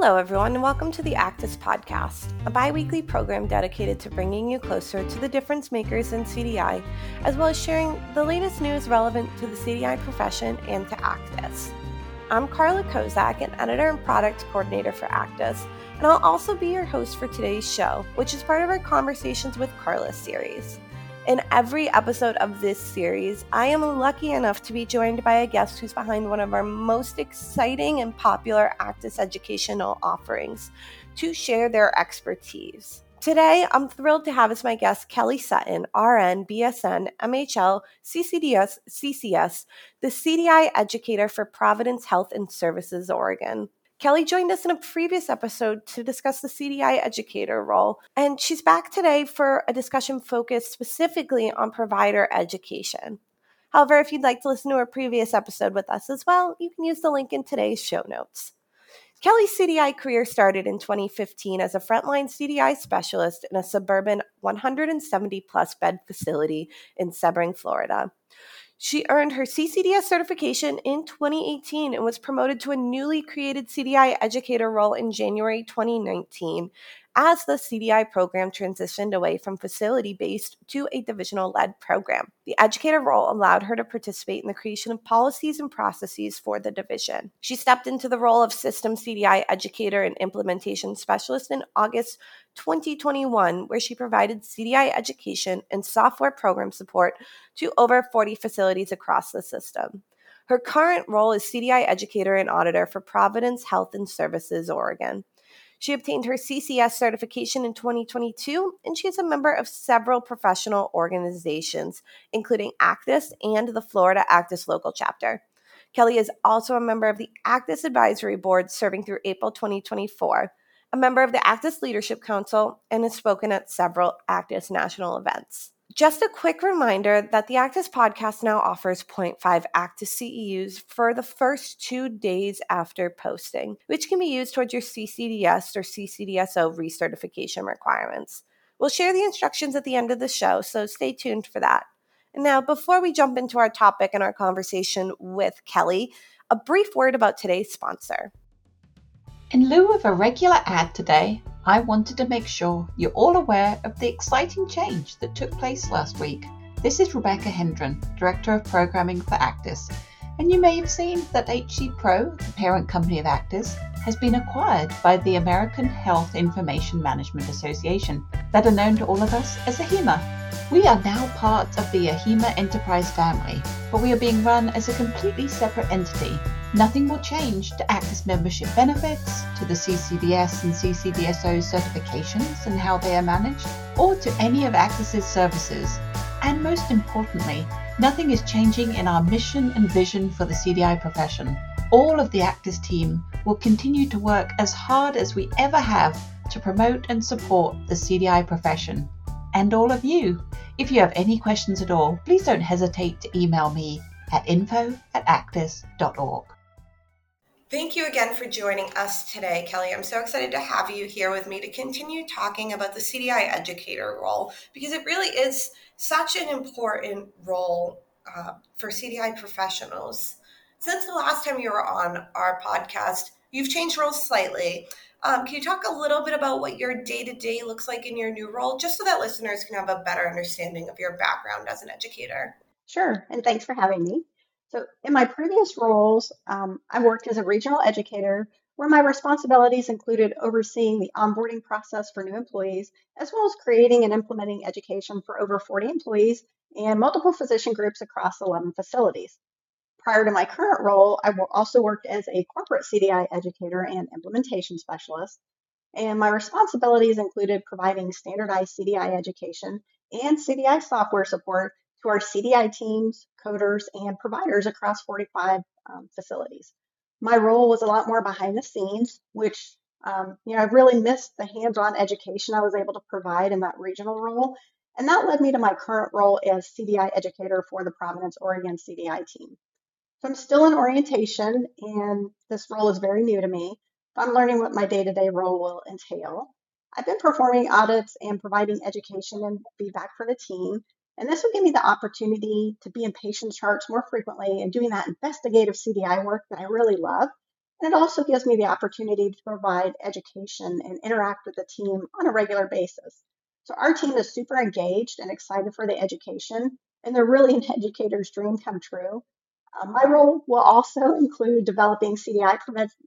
Hello, everyone, and welcome to the ACDIS Podcast, a bi weekly program dedicated to bringing you closer to the difference makers in CDI, as well as sharing the latest news relevant to the CDI profession and to ACDIS. I'm Karla Kozak, an editor and product coordinator for ACDIS, and I'll also be your host for today's show, which is part of our Conversations with Karla series. In every episode of this series, I am lucky enough to be joined by a guest who's behind one of our most exciting and popular ACDIS educational offerings to share their expertise. Today, I'm thrilled to have as my guest Kelly Sutton, RN, BSN, MHL, CCDS, CCS, the CDI educator for Providence Health and Services Oregon. Kelly joined us in a previous episode to discuss the CDI educator role, and she's back today for a discussion focused specifically on provider education. However, if you'd like to listen to a previous episode with us as well, you can use the link in today's show notes. Kelly's CDI career started in 2015 as a frontline CDI specialist in a suburban 170 plus bed facility in Sebring, Florida. She earned her CCDS certification in 2018 and was promoted to a newly created CDI educator role in January 2019 as the CDI program transitioned away from facility based to a divisional led program. The educator role allowed her to participate in the creation of policies and processes for the division. She stepped into the role of system CDI educator and implementation specialist in August 2021, where she provided CDI education and software program support to over 40 facilities across the system. Her current role is CDI educator and auditor for Providence Health and Services, Oregon. She obtained her CCS certification in 2022, and she is a member of several professional organizations, including ACDIS and the Florida ACDIS local chapter. Kelly is also a member of the ACDIS Advisory Board serving through April 2024, a member of the ACDIS Leadership Council, and has spoken at several ACDIS national events. Just a quick reminder that the ACDIS podcast now offers 0.5 ACDIS CEUs for the first two days after posting, which can be used towards your CCDS or CCDSO recertification requirements. We'll share the instructions at the end of the show, so stay tuned for that. And now, before we jump into our topic and our conversation with Kelly, a brief word about today's sponsor. In lieu of a regular ad today, I wanted to make sure you're all aware of the exciting change that took place last week. This is Rebecca Hendren, Director of Programming for ACDIS, and you may have seen that HC Pro, the parent company of ACDIS, has been acquired by the American Health Information Management Association, better known to all of us as AHIMA. We are now part of the AHIMA Enterprise family, but we are being run as a completely separate entity Nothing will change to ACDIS membership benefits, to the CCDS and CCDSO certifications and how they are managed, or to any of ACDIS's services. And most importantly, nothing is changing in our mission and vision for the CDI profession. All of the ACDIS team will continue to work as hard as we ever have to promote and support the CDI profession. And all of you. If you have any questions at all, please don't hesitate to email me at info at acdis.org. Thank you again for joining us today, Kelly. I'm so excited to have you here with me to continue talking about the CDI educator role because it really is such an important role uh, for CDI professionals. Since the last time you were on our podcast, you've changed roles slightly. Um, can you talk a little bit about what your day to day looks like in your new role, just so that listeners can have a better understanding of your background as an educator? Sure, and thanks for having me. So, in my previous roles, um, I worked as a regional educator where my responsibilities included overseeing the onboarding process for new employees, as well as creating and implementing education for over 40 employees and multiple physician groups across 11 facilities. Prior to my current role, I also worked as a corporate CDI educator and implementation specialist. And my responsibilities included providing standardized CDI education and CDI software support to our CDI teams, coders, and providers across 45 um, facilities. My role was a lot more behind the scenes, which um, you know, I really missed the hands-on education I was able to provide in that regional role. And that led me to my current role as CDI educator for the Providence, Oregon CDI team. So I'm still in orientation, and this role is very new to me. I'm learning what my day to day role will entail. I've been performing audits and providing education and feedback for the team, and this will give me the opportunity to be in patient charts more frequently and doing that investigative CDI work that I really love. And it also gives me the opportunity to provide education and interact with the team on a regular basis. So our team is super engaged and excited for the education, and they're really an educator's dream come true. Uh, my role will also include developing CDI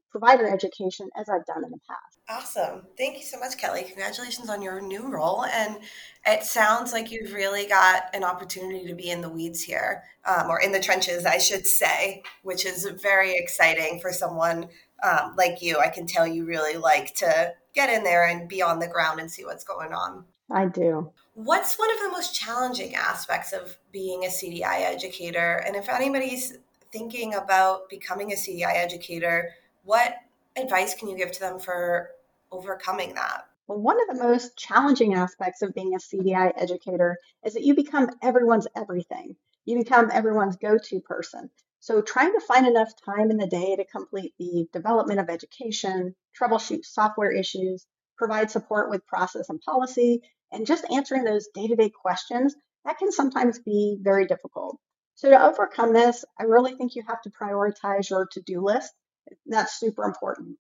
provider education as I've done in the past. Awesome. Thank you so much, Kelly. Congratulations on your new role. And it sounds like you've really got an opportunity to be in the weeds here, um, or in the trenches, I should say, which is very exciting for someone um, like you. I can tell you really like to get in there and be on the ground and see what's going on. I do. What's one of the most challenging aspects of being a CDI educator? And if anybody's thinking about becoming a CDI educator, what advice can you give to them for overcoming that? Well, one of the most challenging aspects of being a CDI educator is that you become everyone's everything. You become everyone's go to person. So, trying to find enough time in the day to complete the development of education, troubleshoot software issues, provide support with process and policy, and just answering those day to day questions, that can sometimes be very difficult. So, to overcome this, I really think you have to prioritize your to do list. That's super important.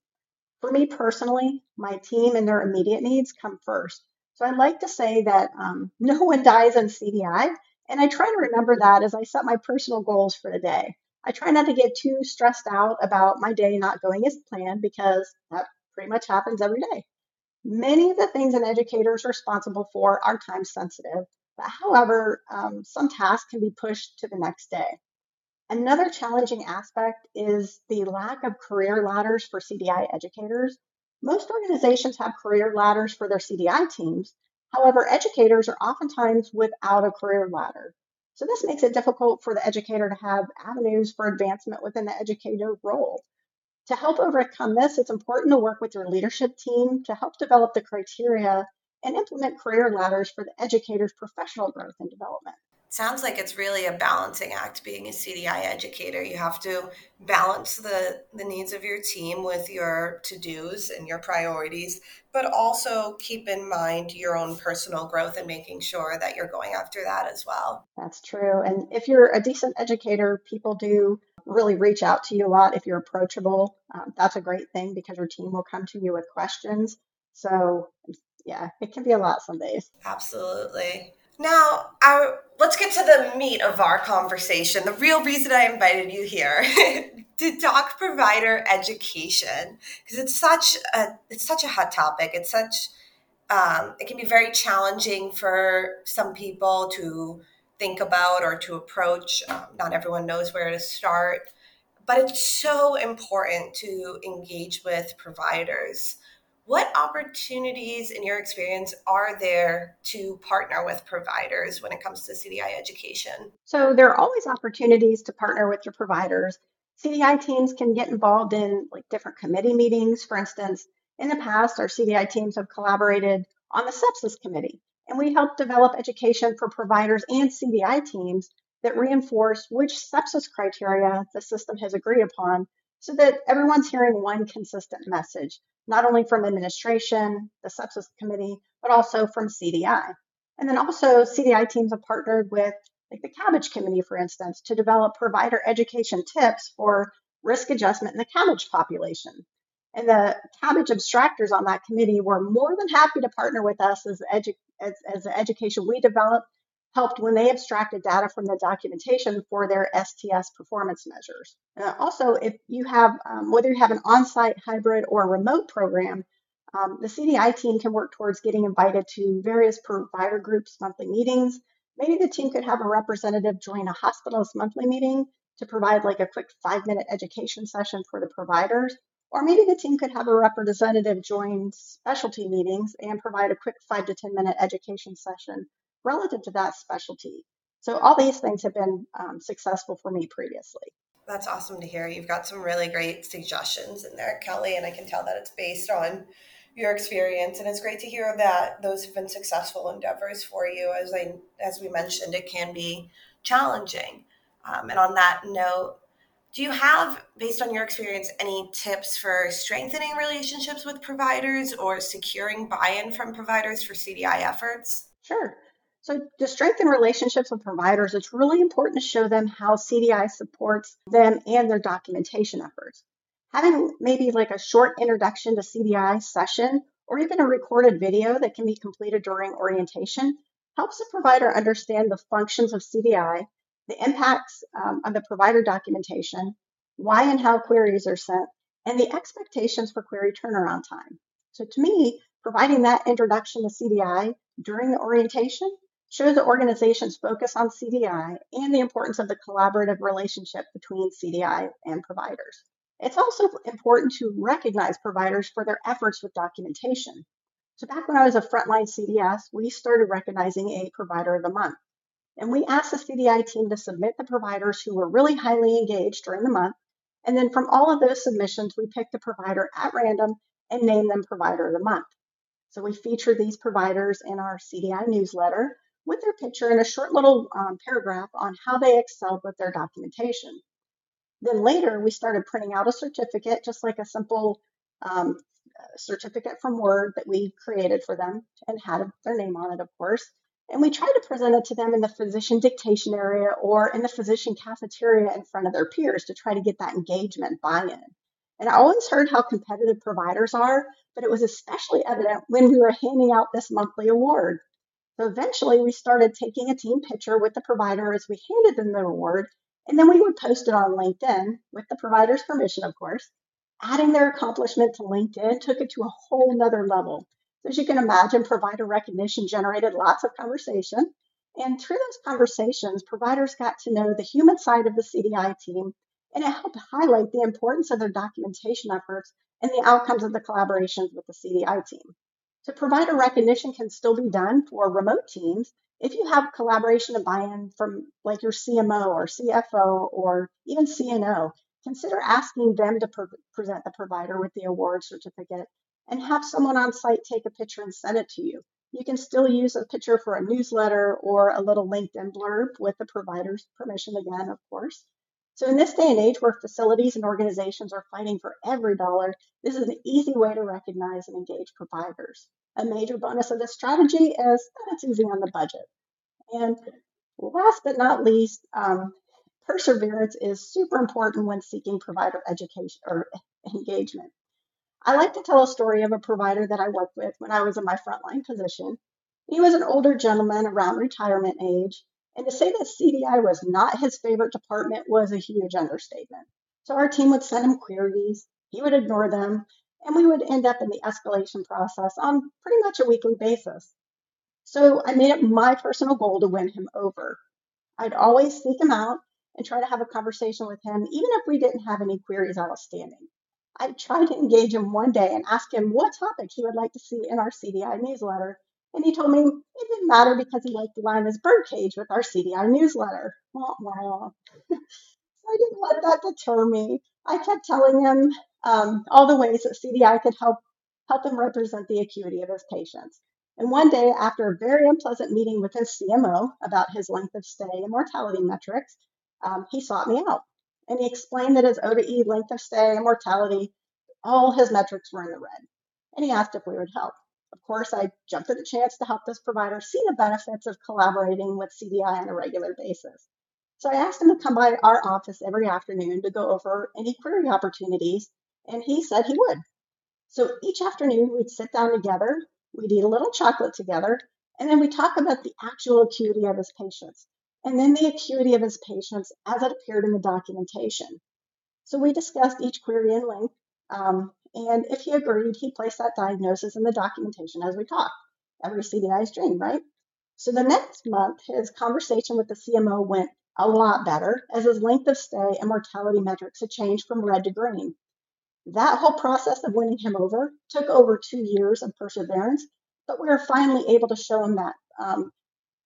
For me personally, my team and their immediate needs come first. So, I'd like to say that um, no one dies in CDI, and I try to remember that as I set my personal goals for the day. I try not to get too stressed out about my day not going as planned because that pretty much happens every day. Many of the things an educator is responsible for are time sensitive, but however, um, some tasks can be pushed to the next day. Another challenging aspect is the lack of career ladders for CDI educators. Most organizations have career ladders for their CDI teams. However, educators are oftentimes without a career ladder. So this makes it difficult for the educator to have avenues for advancement within the educator role. To help overcome this, it's important to work with your leadership team to help develop the criteria and implement career ladders for the educator's professional growth and development. Sounds like it's really a balancing act being a CDI educator. You have to balance the, the needs of your team with your to dos and your priorities, but also keep in mind your own personal growth and making sure that you're going after that as well. That's true. And if you're a decent educator, people do really reach out to you a lot if you're approachable. Um, that's a great thing because your team will come to you with questions. So, yeah, it can be a lot some days. Absolutely. Now, let's get to the meat of our conversation. The real reason I invited you here to talk provider education because it's such a it's such a hot topic. It's such um, it can be very challenging for some people to think about or to approach. Um, not everyone knows where to start, but it's so important to engage with providers. What opportunities, in your experience, are there to partner with providers when it comes to CDI education? So, there are always opportunities to partner with your providers. CDI teams can get involved in like different committee meetings. For instance, in the past, our CDI teams have collaborated on the sepsis committee and we help develop education for providers and CDI teams that reinforce which sepsis criteria the system has agreed upon so that everyone's hearing one consistent message, not only from administration, the sepsis committee, but also from CDI. And then also CDI teams have partnered with like the CABG committee, for instance, to develop provider education tips for risk adjustment in the CABG population. And the CABG abstractors on that committee were more than happy to partner with us as, edu- as, as the education we developed helped when they abstracted data from the documentation for their STS performance measures. Uh, also, if you have, um, whether you have an on site, hybrid, or remote program, um, the CDI team can work towards getting invited to various provider groups' monthly meetings. Maybe the team could have a representative join a hospital's monthly meeting to provide like a quick five minute education session for the providers. Or maybe the team could have a representative join specialty meetings and provide a quick five to 10 minute education session relative to that specialty. So, all these things have been um, successful for me previously. That's awesome to hear. You've got some really great suggestions in there, Kelly, and I can tell that it's based on your experience and it's great to hear that those have been successful endeavors for you as i as we mentioned it can be challenging um, and on that note do you have, based on your experience, any tips for strengthening relationships with providers or securing buy in from providers for CDI efforts? Sure. So, to strengthen relationships with providers, it's really important to show them how CDI supports them and their documentation efforts. Having maybe like a short introduction to CDI session or even a recorded video that can be completed during orientation helps the provider understand the functions of CDI, the impacts um, of the provider documentation, why and how queries are sent, and the expectations for query turnaround time. So to me, providing that introduction to CDI during the orientation shows the organization's focus on CDI and the importance of the collaborative relationship between CDI and providers. It's also important to recognize providers for their efforts with documentation. So back when I was a frontline CDS, we started recognizing a provider of the month. And we asked the CDI team to submit the providers who were really highly engaged during the month. And then from all of those submissions, we picked a provider at random and named them provider of the month. So we feature these providers in our CDI newsletter with their picture and a short little um, paragraph on how they excelled with their documentation. Then later, we started printing out a certificate, just like a simple um, certificate from Word that we created for them and had their name on it, of course. And we tried to present it to them in the physician dictation area or in the physician cafeteria in front of their peers to try to get that engagement buy in. And I always heard how competitive providers are, but it was especially evident when we were handing out this monthly award. So eventually, we started taking a team picture with the provider as we handed them the award, and then we would post it on LinkedIn with the provider's permission, of course. Adding their accomplishment to LinkedIn took it to a whole nother level. So as you can imagine, provider recognition generated lots of conversation. And through those conversations, providers got to know the human side of the CDI team, and it helped highlight the importance of their documentation efforts and the outcomes of the collaborations with the CDI team. So provider recognition can still be done for remote teams if you have collaboration and buy-in from like your CMO or CFO or even CNO consider asking them to pre- present the provider with the award certificate and have someone on site take a picture and send it to you. You can still use a picture for a newsletter or a little LinkedIn blurb with the provider's permission again, of course. So, in this day and age where facilities and organizations are fighting for every dollar, this is an easy way to recognize and engage providers. A major bonus of this strategy is that it's easy on the budget. And last but not least, um, perseverance is super important when seeking provider education or engagement. I like to tell a story of a provider that I worked with when I was in my frontline position. He was an older gentleman around retirement age, and to say that CDI was not his favorite department was a huge understatement. So our team would send him queries, he would ignore them, and we would end up in the escalation process on pretty much a weekly basis. So I made it my personal goal to win him over. I'd always seek him out and try to have a conversation with him, even if we didn't have any queries outstanding. I tried to engage him one day and ask him what topic he would like to see in our CDI newsletter. And he told me it didn't matter because he liked to line his birdcage with our CDI newsletter. Wah, wah. I didn't let that deter me. I kept telling him um, all the ways that CDI could help help him represent the acuity of his patients. And one day, after a very unpleasant meeting with his CMO about his length of stay and mortality metrics, um, he sought me out. And he explained that his O to E length of stay and mortality, all his metrics were in the red. And he asked if we would help. Of course, I jumped at the chance to help this provider see the benefits of collaborating with CDI on a regular basis. So I asked him to come by our office every afternoon to go over any query opportunities, and he said he would. So each afternoon, we'd sit down together, we'd eat a little chocolate together, and then we talk about the actual acuity of his patients, and then the acuity of his patients as it appeared in the documentation. So we discussed each query in length, um, and if he agreed, he placed that diagnosis in the documentation as we talked. Every CDI's dream, right? So the next month, his conversation with the CMO went a lot better as his length of stay and mortality metrics had changed from red to green. That whole process of winning him over took over two years of perseverance, but we were finally able to show him that um,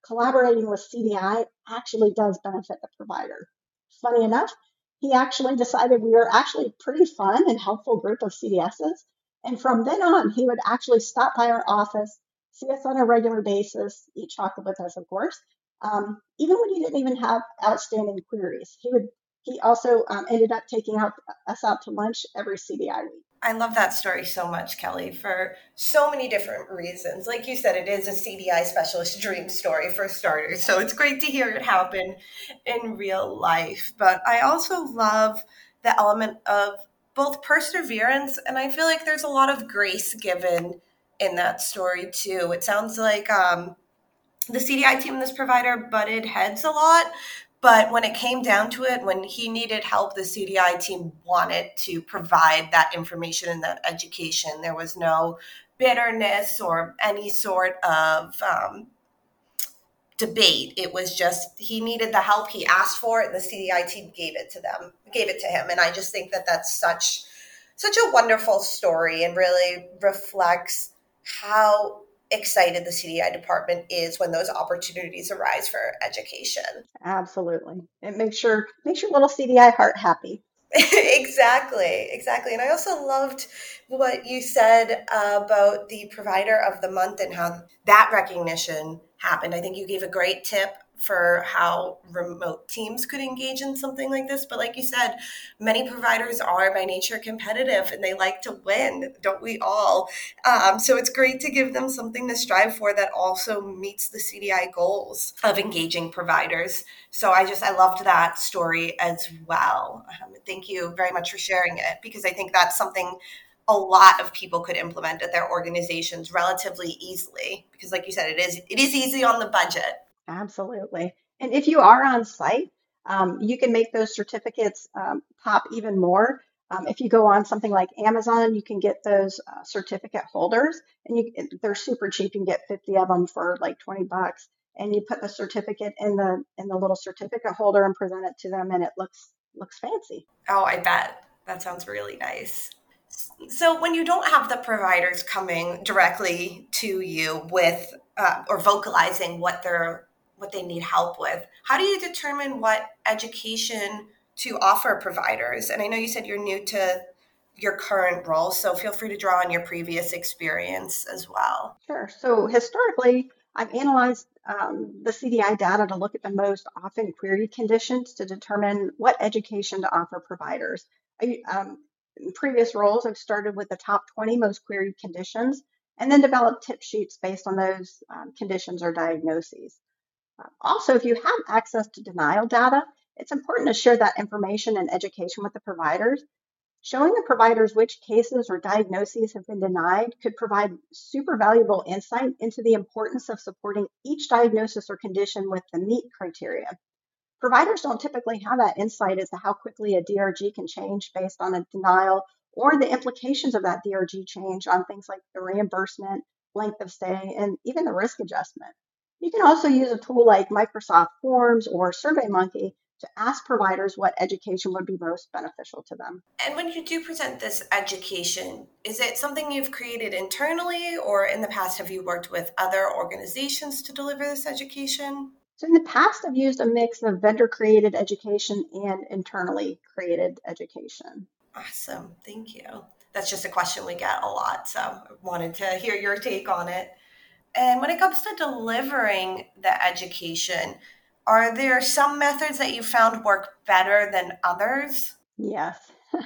collaborating with CDI actually does benefit the provider. Funny enough, he actually decided we were actually a pretty fun and helpful group of CDSs. And from then on, he would actually stop by our office, see us on a regular basis, eat chocolate with us, of course, um, even when he didn't even have outstanding queries. He would he also um, ended up taking out, us out to lunch every CDI week. I love that story so much, Kelly, for so many different reasons. Like you said, it is a CDI specialist dream story for starters. So it's great to hear it happen in real life. But I also love the element of both perseverance and I feel like there's a lot of grace given in that story too. It sounds like um, the CDI team, and this provider, butted heads a lot. But when it came down to it, when he needed help, the CDI team wanted to provide that information and that education. There was no bitterness or any sort of um, debate. It was just he needed the help. He asked for it, and the CDI team gave it to them, gave it to him. And I just think that that's such such a wonderful story and really reflects how excited the CDI department is when those opportunities arise for education. Absolutely. It makes your makes your little CDI heart happy. exactly, exactly. And I also loved what you said about the provider of the month and how that recognition happened. I think you gave a great tip for how remote teams could engage in something like this. But like you said, many providers are by nature competitive and they like to win, don't we all? Um, so it's great to give them something to strive for that also meets the CDI goals of engaging providers. So I just, I loved that story as well. Um, thank you very much for sharing it because I think that's something a lot of people could implement at their organizations relatively easily because like you said it is it is easy on the budget Absolutely. And if you are on site, um, you can make those certificates um, pop even more. Um, if you go on something like Amazon, you can get those uh, certificate holders, and you, they're super cheap. You can get 50 of them for like 20 bucks, and you put the certificate in the in the little certificate holder and present it to them, and it looks looks fancy. Oh, I bet that sounds really nice. So, when you don't have the providers coming directly to you with uh, or vocalizing what they're what they need help with. How do you determine what education to offer providers? And I know you said you're new to your current role, so feel free to draw on your previous experience as well. Sure. So historically, I've analyzed um, the CDI data to look at the most often queried conditions to determine what education to offer providers. I, um, in previous roles, I've started with the top 20 most queried conditions and then developed tip sheets based on those um, conditions or diagnoses. Also, if you have access to denial data, it's important to share that information and education with the providers. Showing the providers which cases or diagnoses have been denied could provide super valuable insight into the importance of supporting each diagnosis or condition with the MEAT criteria. Providers don't typically have that insight as to how quickly a DRG can change based on a denial or the implications of that DRG change on things like the reimbursement, length of stay, and even the risk adjustment. You can also use a tool like Microsoft Forms or SurveyMonkey to ask providers what education would be most beneficial to them. And when you do present this education, is it something you've created internally or in the past have you worked with other organizations to deliver this education? So in the past I've used a mix of vendor created education and internally created education. Awesome. Thank you. That's just a question we get a lot, so I wanted to hear your take on it. And when it comes to delivering the education, are there some methods that you found work better than others? Yes. so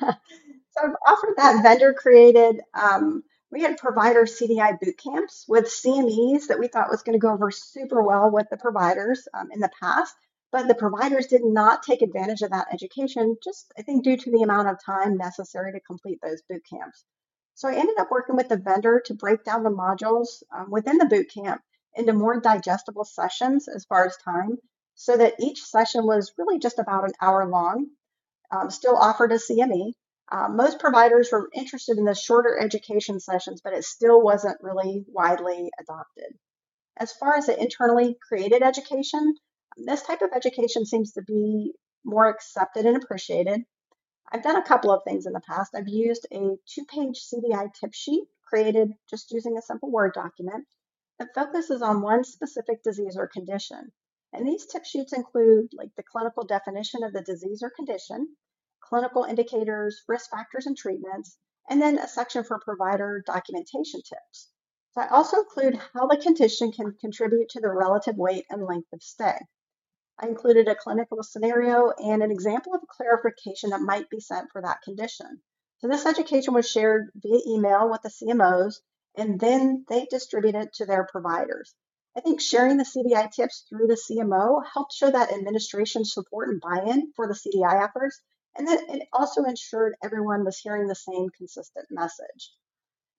I've offered that vendor created. Um, we had provider CDI boot camps with CMEs that we thought was going to go over super well with the providers um, in the past, but the providers did not take advantage of that education, just I think due to the amount of time necessary to complete those boot camps. So I ended up working with the vendor to break down the modules um, within the boot camp into more digestible sessions as far as time, so that each session was really just about an hour long, um, still offered a CME. Uh, most providers were interested in the shorter education sessions, but it still wasn't really widely adopted. As far as the internally created education, this type of education seems to be more accepted and appreciated. I've done a couple of things in the past. I've used a two page CDI tip sheet created just using a simple Word document that focuses on one specific disease or condition. And these tip sheets include like the clinical definition of the disease or condition, clinical indicators, risk factors, and treatments, and then a section for provider documentation tips. So I also include how the condition can contribute to the relative weight and length of stay. I included a clinical scenario and an example of a clarification that might be sent for that condition. So this education was shared via email with the CMOs, and then they distributed it to their providers. I think sharing the CDI tips through the CMO helped show that administration support and buy-in for the CDI efforts, and then it also ensured everyone was hearing the same consistent message.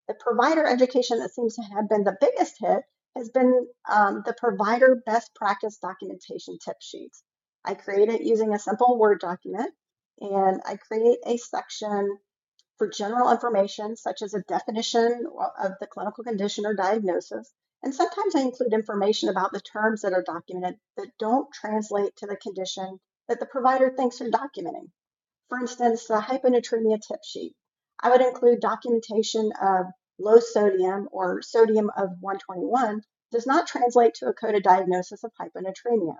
The provider education that seems to have been the biggest hit has been um, the provider best practice documentation tip sheets. I create it using a simple Word document, and I create a section for general information, such as a definition of the clinical condition or diagnosis. And sometimes I include information about the terms that are documented that don't translate to the condition that the provider thinks they're documenting. For instance, the hyponatremia tip sheet. I would include documentation of low sodium or sodium of 121 does not translate to a coded diagnosis of hyponatremia.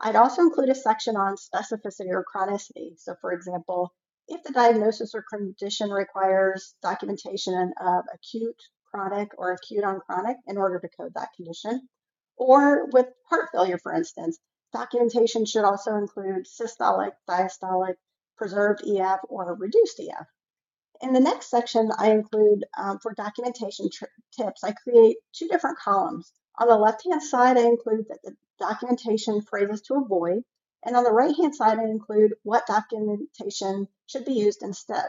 I'd also include a section on specificity or chronicity. So, for example, if the diagnosis or condition requires documentation of acute, chronic, or acute on chronic in order to code that condition, or with heart failure, for instance, documentation should also include systolic, diastolic, preserved EF, or reduced EF. In the next section, I include um, for documentation tips, I create two different columns. On the left-hand side, I include the documentation phrases to avoid, and on the right-hand side, I include what documentation should be used instead.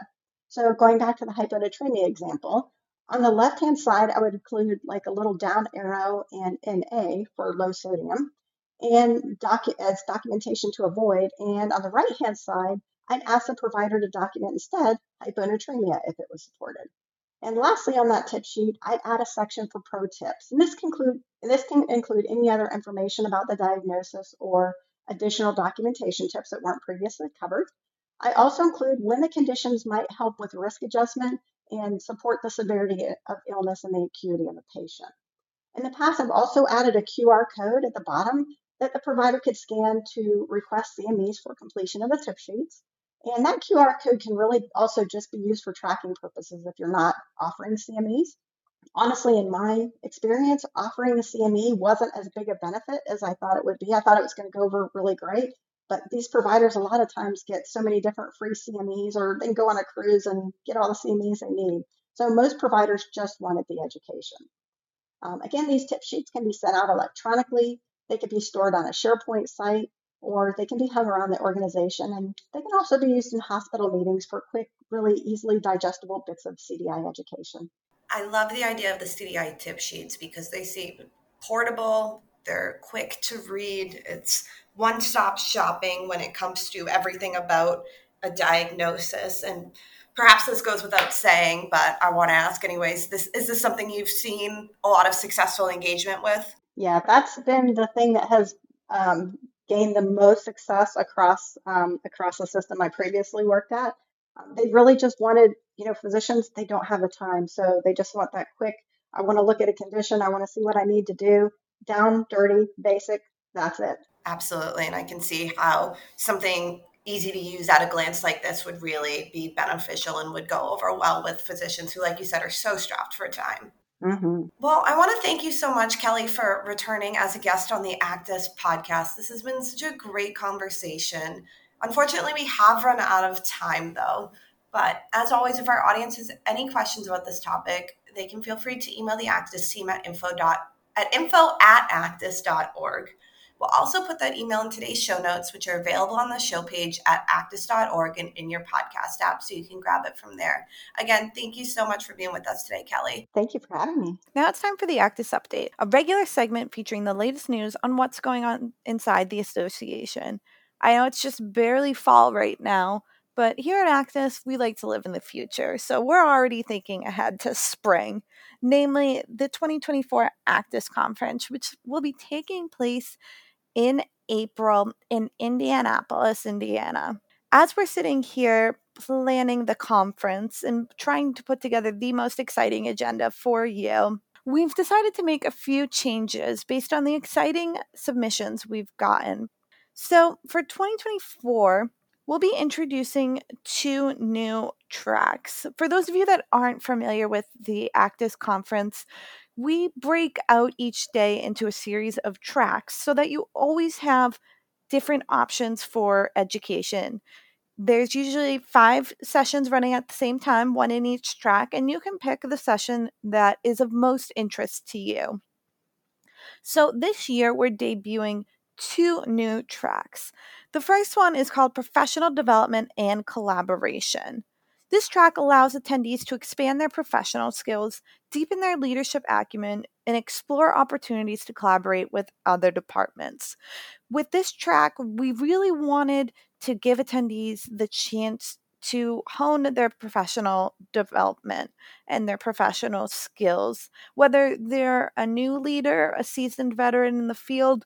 So going back to the hyponatremia example, on the left-hand side, I would include like a little down arrow and NA for low sodium and docu- as documentation to avoid. And on the right-hand side, I'd ask the provider to document instead hyponatremia if it was supported. And lastly, on that tip sheet, I'd add a section for pro tips. And this can include, this can include any other information about the diagnosis or additional documentation tips that weren't previously covered. I also include when the conditions might help with risk adjustment and support the severity of illness and the acuity of the patient. In the past, I've also added a QR code at the bottom that the provider could scan to request CMEs for completion of the tip sheets. And that QR code can really also just be used for tracking purposes if you're not offering CMEs honestly, in my experience, offering a CME wasn't as big a benefit as I thought it would be. I thought it was going to go over really great, but these providers a lot of times get so many different free CMEs or they go on a cruise and get all the CMEs they need. So most providers just wanted the education. Um, again, these tip sheets can be sent out electronically. They could be stored on a SharePoint site or they can be hung around the organization and they can also be used in hospital meetings for quick, really easily digestible bits of CDI education. I love the idea of the CDI tip sheets because they seem portable, they're quick to read, it's one stop shopping when it comes to everything about a diagnosis. And perhaps this goes without saying, but I want to ask anyways. This is this something you've seen a lot of successful engagement with? Yeah, that's been the thing that has um, gained the most success across um, across the system I previously worked at. Um, they really just wanted, you know, physicians, they don't have the time. So they just want that quick, I want to look at a condition, I want to see what I need to do. Down, dirty, basic, that's it. Absolutely. And I can see how something easy to use at a glance like this would really be beneficial and would go over well with physicians who, like you said, are so strapped for time. Mm-hmm. Well, I want to thank you so much, Kelly, for returning as a guest on the ACDIS podcast. This has been such a great conversation. Unfortunately, we have run out of time though. But as always, if our audience has any questions about this topic, they can feel free to email the ACDIS team at info dot at info at acdis.org. We'll also put that email in today's show notes, which are available on the show page at acdis.org and in your podcast app, so you can grab it from there. Again, thank you so much for being with us today, Kelly. Thank you for having me. Now it's time for the ACDIS Update, a regular segment featuring the latest news on what's going on inside the association. I know it's just barely fall right now, but here at ACDIS, we like to live in the future. So we're already thinking ahead to spring, namely the 2024 ACDIS Conference, which will be taking place in April in Indianapolis, Indiana. As we're sitting here planning the conference and trying to put together the most exciting agenda for you, we've decided to make a few changes based on the exciting submissions we've gotten. So for 2024, we'll be introducing two new tracks. For those of you that aren't familiar with the ACDIS conference, we break out each day into a series of tracks so that you always have different options for education. There's usually five sessions running at the same time, one in each track, and you can pick the session that is of most interest to you. So this year, we're debuting two new tracks. The first one is called Professional Development and Collaboration. This track allows attendees to expand their professional skills, deepen their leadership acumen, and explore opportunities to collaborate with other departments. With this track, we really wanted to give attendees the chance to hone their professional development and their professional skills, whether they're a new leader, a seasoned veteran in the field,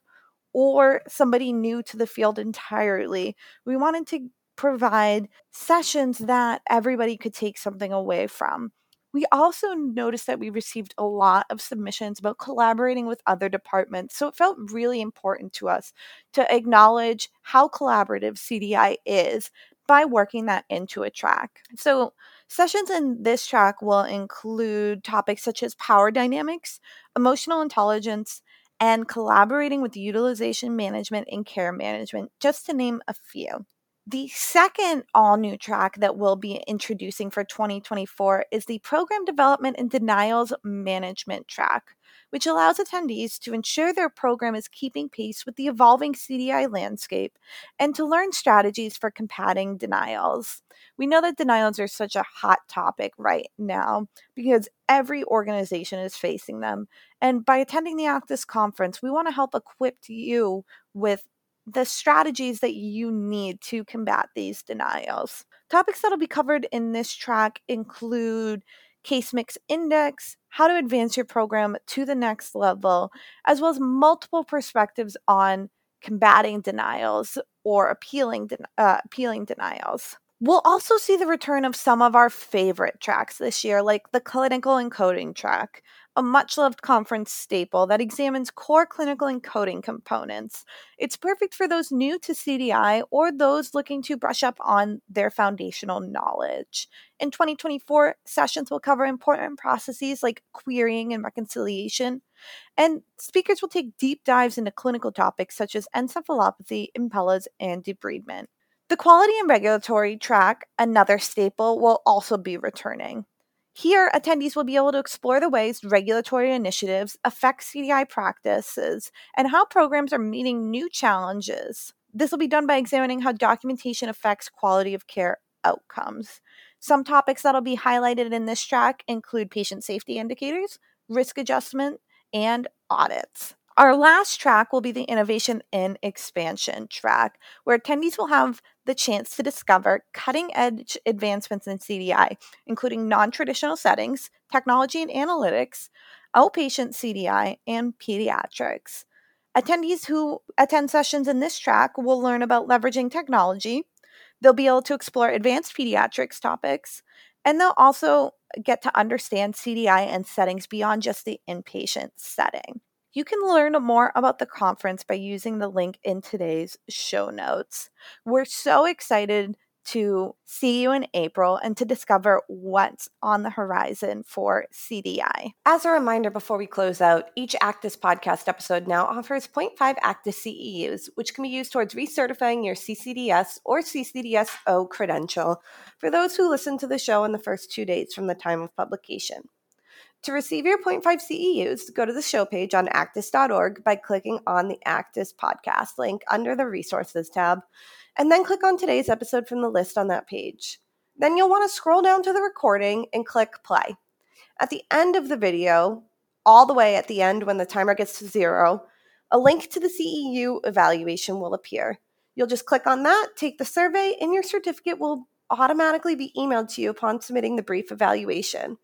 or somebody new to the field entirely. We wanted to provide sessions that everybody could take something away from. We also noticed that we received a lot of submissions about collaborating with other departments. So it felt really important to us to acknowledge how collaborative CDI is by working that into a track. So, sessions in this track will include topics such as power dynamics, emotional intelligence, and collaborating with utilization management and care management, just to name a few. The second all new track that we'll be introducing for 2024 is the Program Development and Denials Management track, which allows attendees to ensure their program is keeping pace with the evolving CDI landscape and to learn strategies for combating denials. We know that denials are such a hot topic right now because every organization is facing them. And by attending the ACDIS conference, we want to help equip you with the strategies that you need to combat these denials. Topics that'll be covered in this track include case mix index, how to advance your program to the next level, as well as multiple perspectives on combating denials or appealing den- uh, appealing denials. We'll also see the return of some of our favorite tracks this year, like the clinical encoding track, a much loved conference staple that examines core clinical encoding components. It's perfect for those new to CDI or those looking to brush up on their foundational knowledge. In 2024, sessions will cover important processes like querying and reconciliation, and speakers will take deep dives into clinical topics such as encephalopathy, impellas, and debridement. The quality and regulatory track, another staple, will also be returning. Here, attendees will be able to explore the ways regulatory initiatives affect CDI practices and how programs are meeting new challenges. This will be done by examining how documentation affects quality of care outcomes. Some topics that'll be highlighted in this track include patient safety indicators, risk adjustment, and audits. Our last track will be the Innovation and Expansion track, where attendees will have the chance to discover cutting edge advancements in CDI, including non traditional settings, technology and analytics, outpatient CDI, and pediatrics. Attendees who attend sessions in this track will learn about leveraging technology. They'll be able to explore advanced pediatrics topics, and they'll also get to understand CDI and settings beyond just the inpatient setting. You can learn more about the conference by using the link in today's show notes. We're so excited to see you in April and to discover what's on the horizon for CDI. As a reminder before we close out, each ACDIS podcast episode now offers 0.5 ACDIS CEUs, which can be used towards recertifying your CCDS or CCDSO credential for those who listen to the show in the first two days from the time of publication. To receive your 0.5 CEUs, go to the show page on acdis.org by clicking on the ACDIS podcast link under the resources tab, and then click on today's episode from the list on that page. Then you'll want to scroll down to the recording and click play. At the end of the video, all the way at the end when the timer gets to zero, a link to the CEU evaluation will appear. You'll just click on that, take the survey, and your certificate will automatically be emailed to you upon submitting the brief evaluation.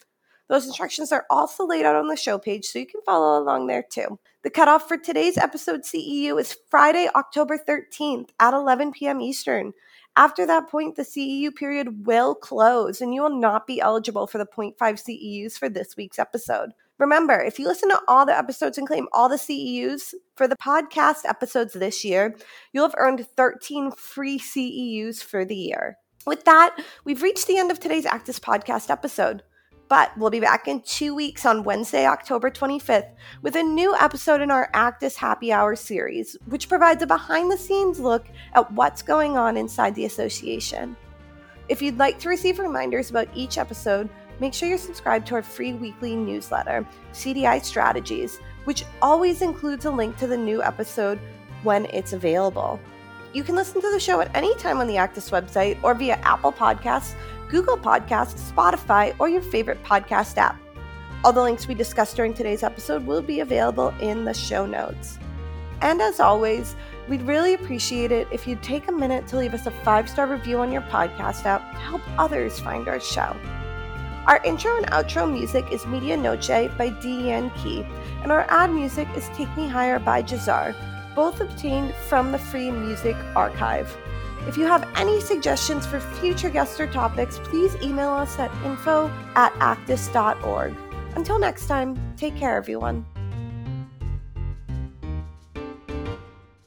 Those instructions are also laid out on the show page, so you can follow along there too. The cutoff for today's episode CEU is Friday, October 13th at 11 p.m. Eastern. After that point, the CEU period will close and you will not be eligible for the 0.5 CEUs for this week's episode. Remember, if you listen to all the episodes and claim all the CEUs for the podcast episodes this year, you'll have earned 13 free CEUs for the year. With that, we've reached the end of today's ACDIS podcast episode. But we'll be back in two weeks on Wednesday, October 25th, with a new episode in our ACDIS Happy Hour series, which provides a behind the scenes look at what's going on inside the association. If you'd like to receive reminders about each episode, make sure you're subscribed to our free weekly newsletter, CDI Strategies, which always includes a link to the new episode when it's available. You can listen to the show at any time on the ACDIS website or via Apple Podcasts, Google Podcasts, Spotify, or your favorite podcast app. All the links we discussed during today's episode will be available in the show notes. And as always, we'd really appreciate it if you'd take a minute to leave us a five star review on your podcast app to help others find our show. Our intro and outro music is medianoche by Dee Yan-Kay, and our ad music is Take Me Higher by Jahzzar, both obtained from the Free Music Archive. If you have any suggestions for future guests or topics, please email us at info at acdis.org. Until next time, take care, everyone.